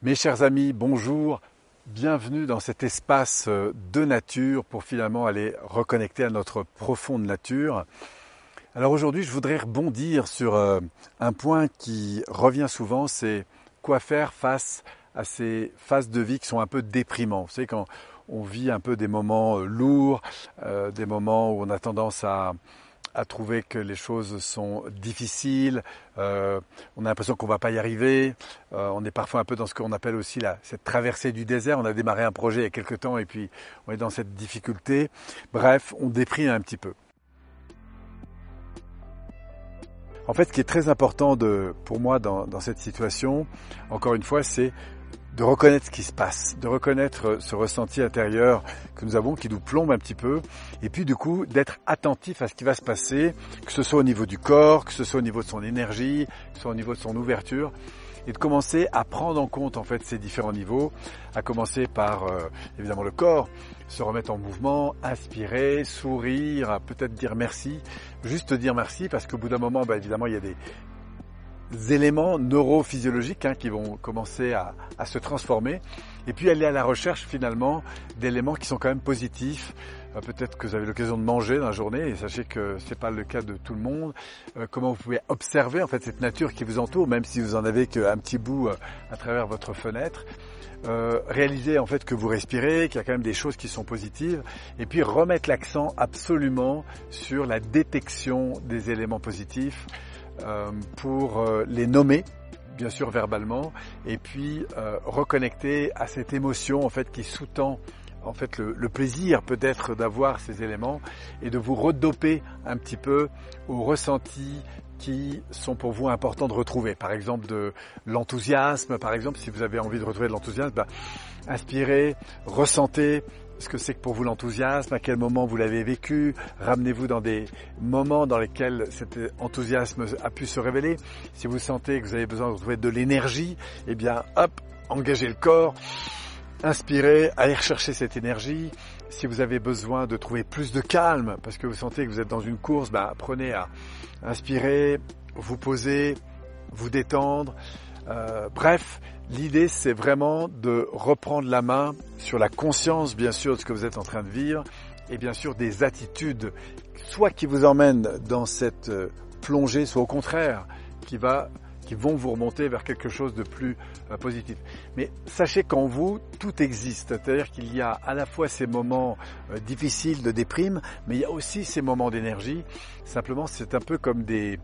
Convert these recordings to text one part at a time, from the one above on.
Mes chers amis, bonjour. Bienvenue dans cet espace euh, de nature pour finalement aller reconnecter à notre profonde nature. Alors aujourd'hui, je voudrais rebondir sur euh, un point qui revient souvent, c'est quoi faire face à ces phases de vie qui sont un peu déprimants. Vous savez, quand on vit un peu des moments euh, lourds, des moments où on a tendance à, à trouver que les choses sont difficiles, euh, on a l'impression qu'on ne va pas y arriver, euh, on est parfois un peu dans ce qu'on appelle aussi la, cette traversée du désert, on a démarré un projet il y a quelques temps et puis on est dans cette difficulté, bref, on déprime un petit peu. En fait, ce qui est très important pour moi dans cette situation, encore une fois, c'est de reconnaître ce qui se passe, de reconnaître ce ressenti intérieur que nous avons, qui nous plombe un petit peu, et puis du coup d'être attentif à ce qui va se passer, que ce soit au niveau du corps, que ce soit au niveau de son énergie, que ce soit au niveau de son ouverture, et de commencer à prendre en compte en fait ces différents niveaux, à commencer par euh, évidemment le corps, se remettre en mouvement, inspirer, sourire, peut-être dire merci, juste dire merci parce qu'au bout d'un moment, bah, évidemment il y a des, éléments neurophysiologiques hein, qui vont commencer à, se transformer et puis aller à la recherche finalement d'éléments qui sont quand même positifs. Euh, peut-être que vous avez l'occasion de manger dans la journée et sachez que c'est pas le cas de tout le monde. Euh, comment vous pouvez observer en fait cette nature qui vous entoure, même si vous en avez qu'un petit bout euh, à travers votre fenêtre. réaliser en fait que vous respirez, qu'il y a quand même des choses qui sont positives, et puis remettre l'accent absolument sur la détection des éléments positifs, pour euh, les nommer bien sûr verbalement, et puis euh, reconnecter à cette émotion en fait qui sous-tend en fait le, le plaisir peut-être d'avoir ces éléments et de vous redoper un petit peu aux ressentis qui sont pour vous importants de retrouver. Par exemple de l'enthousiasme, par exemple si vous avez envie de retrouver de l'enthousiasme, bah, inspirez, ressentez ce que c'est que pour vous l'enthousiasme, à quel moment vous l'avez vécu, ramenez-vous dans des moments dans lesquels cet enthousiasme a pu se révéler. Si vous sentez que vous avez besoin de retrouver de l'énergie, eh bien hop, engagez le corps, inspirez, allez rechercher cette énergie. Si vous avez besoin de trouver plus de calme, parce que vous sentez que vous êtes dans une course, ben, apprenez à inspirer, vous poser, vous détendre. Euh, bref, l'idée c'est vraiment de reprendre la main sur la conscience bien sûr de ce que vous êtes en train de vivre et bien sûr des attitudes, soit qui vous emmènent dans cette euh, plongée, soit au contraire qui va qui vont vous remonter vers quelque chose de plus euh, positif. Mais sachez qu'en vous, tout existe. C'est-à-dire qu'il y a à la fois ces moments difficiles de déprime, mais il y a aussi ces moments d'énergie. Simplement, c'est un peu comme des,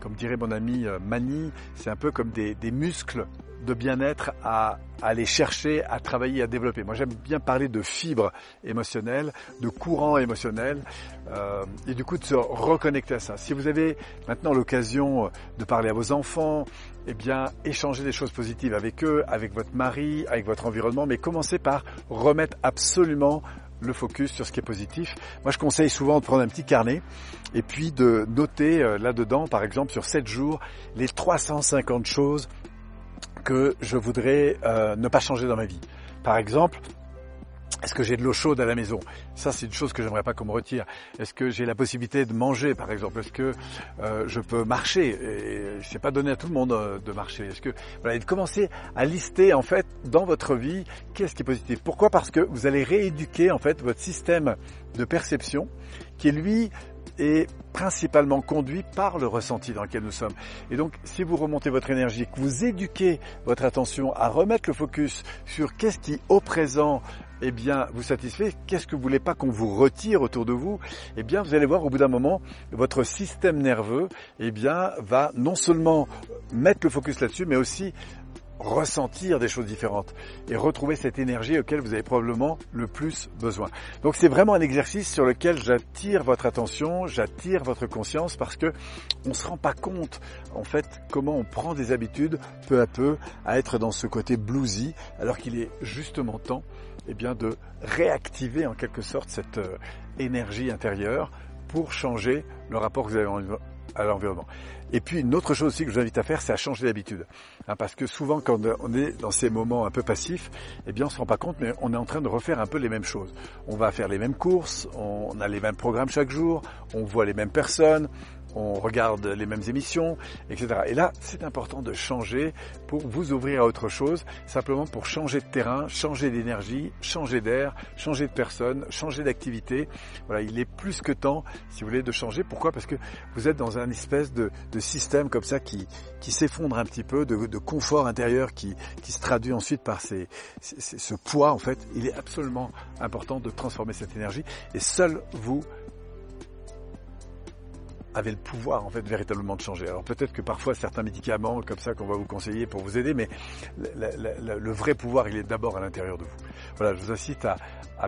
comme dirait mon ami euh, Mani, c'est un peu comme des, muscles de bien-être à, aller chercher, à travailler, à développer. Moi, j'aime bien parler de fibres émotionnelles, de courants émotionnels, euh, et du coup de se reconnecter à ça. Si vous avez maintenant l'occasion euh, de parler à vos enfants, eh bien, échanger des choses positives avec eux, avec votre mari, avec votre environnement, mais commencez par remettre absolument le focus sur ce qui est positif. Moi, je conseille souvent de prendre un petit carnet et puis de noter euh, là-dedans, par exemple, sur 7 jours, les 350 choses que je voudrais euh, ne pas changer dans ma vie. Par exemple, est-ce que j'ai de l'eau chaude à la maison? Ça, c'est une chose que j'aimerais pas qu'on me retire. Est-ce que j'ai la possibilité de manger, par exemple? Est-ce que euh, je peux marcher? Et c'est pas donné à tout le monde euh, de marcher. Est-ce que voilà, et de commencer à lister en fait dans votre vie qu'est-ce qui est positif? Pourquoi? Parce que vous allez rééduquer en fait votre système de perception qui lui est principalement conduit par le ressenti dans lequel nous sommes. Et donc, si vous remontez votre énergie, que vous éduquez votre attention à remettre le focus sur qu'est-ce qui, au présent, eh bien, vous satisfait, qu'est-ce que vous voulez pas qu'on vous retire autour de vous Eh bien, vous allez voir au bout d'un moment, votre système nerveux, eh bien, va non seulement mettre le focus là-dessus, mais aussi ressentir des choses différentes et retrouver cette énergie auquel vous avez probablement le plus besoin. Donc c'est vraiment un exercice sur lequel j'attire votre attention, j'attire votre conscience parce que on se rend pas compte en fait comment on prend des habitudes peu à peu à être dans ce côté bluesy alors qu'il est justement temps eh bien, de réactiver en quelque sorte cette euh, énergie intérieure pour changer le rapport que vous avez à l'environnement. Et puis une autre chose aussi que je vous invite à faire, c'est à changer d'habitude. Hein, parce que souvent quand on est dans ces moments un peu passifs, eh bien on se rend pas compte, mais on est en train de refaire un peu les mêmes choses. On va faire les mêmes courses, on a les mêmes programmes chaque jour, on voit les mêmes personnes, on regarde les mêmes émissions, etc. Et là, c'est important de changer pour vous ouvrir à autre chose, simplement pour changer de terrain, changer d'énergie, changer d'air, changer de personne, changer d'activité. Voilà, il est plus que temps, si vous voulez, de changer. Pourquoi? Parce que vous êtes dans un espèce de, système comme ça qui, qui s'effondre un petit peu, de, confort intérieur qui, qui se traduit ensuite par ce poids. En fait, il est absolument important de transformer cette énergie. Et seul vous avez le pouvoir en fait véritablement de changer. Alors peut-être que parfois certains médicaments comme ça qu'on va vous conseiller pour vous aider, mais le, vrai pouvoir il est d'abord à l'intérieur de vous. Voilà, je vous incite à,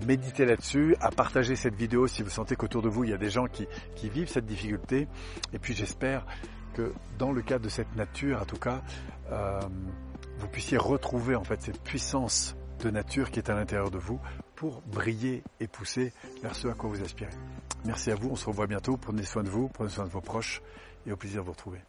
méditer là-dessus, à partager cette vidéo si vous sentez qu'autour de vous il y a des gens qui, vivent cette difficulté. Et puis j'espère que dans le cadre de cette nature, en tout cas, euh, vous puissiez retrouver en fait cette puissance de nature qui est à l'intérieur de vous pour briller et pousser vers ce à quoi vous aspirez. Merci à vous, on se revoit bientôt, prenez soin de vous, prenez soin de vos proches et au plaisir de vous retrouver.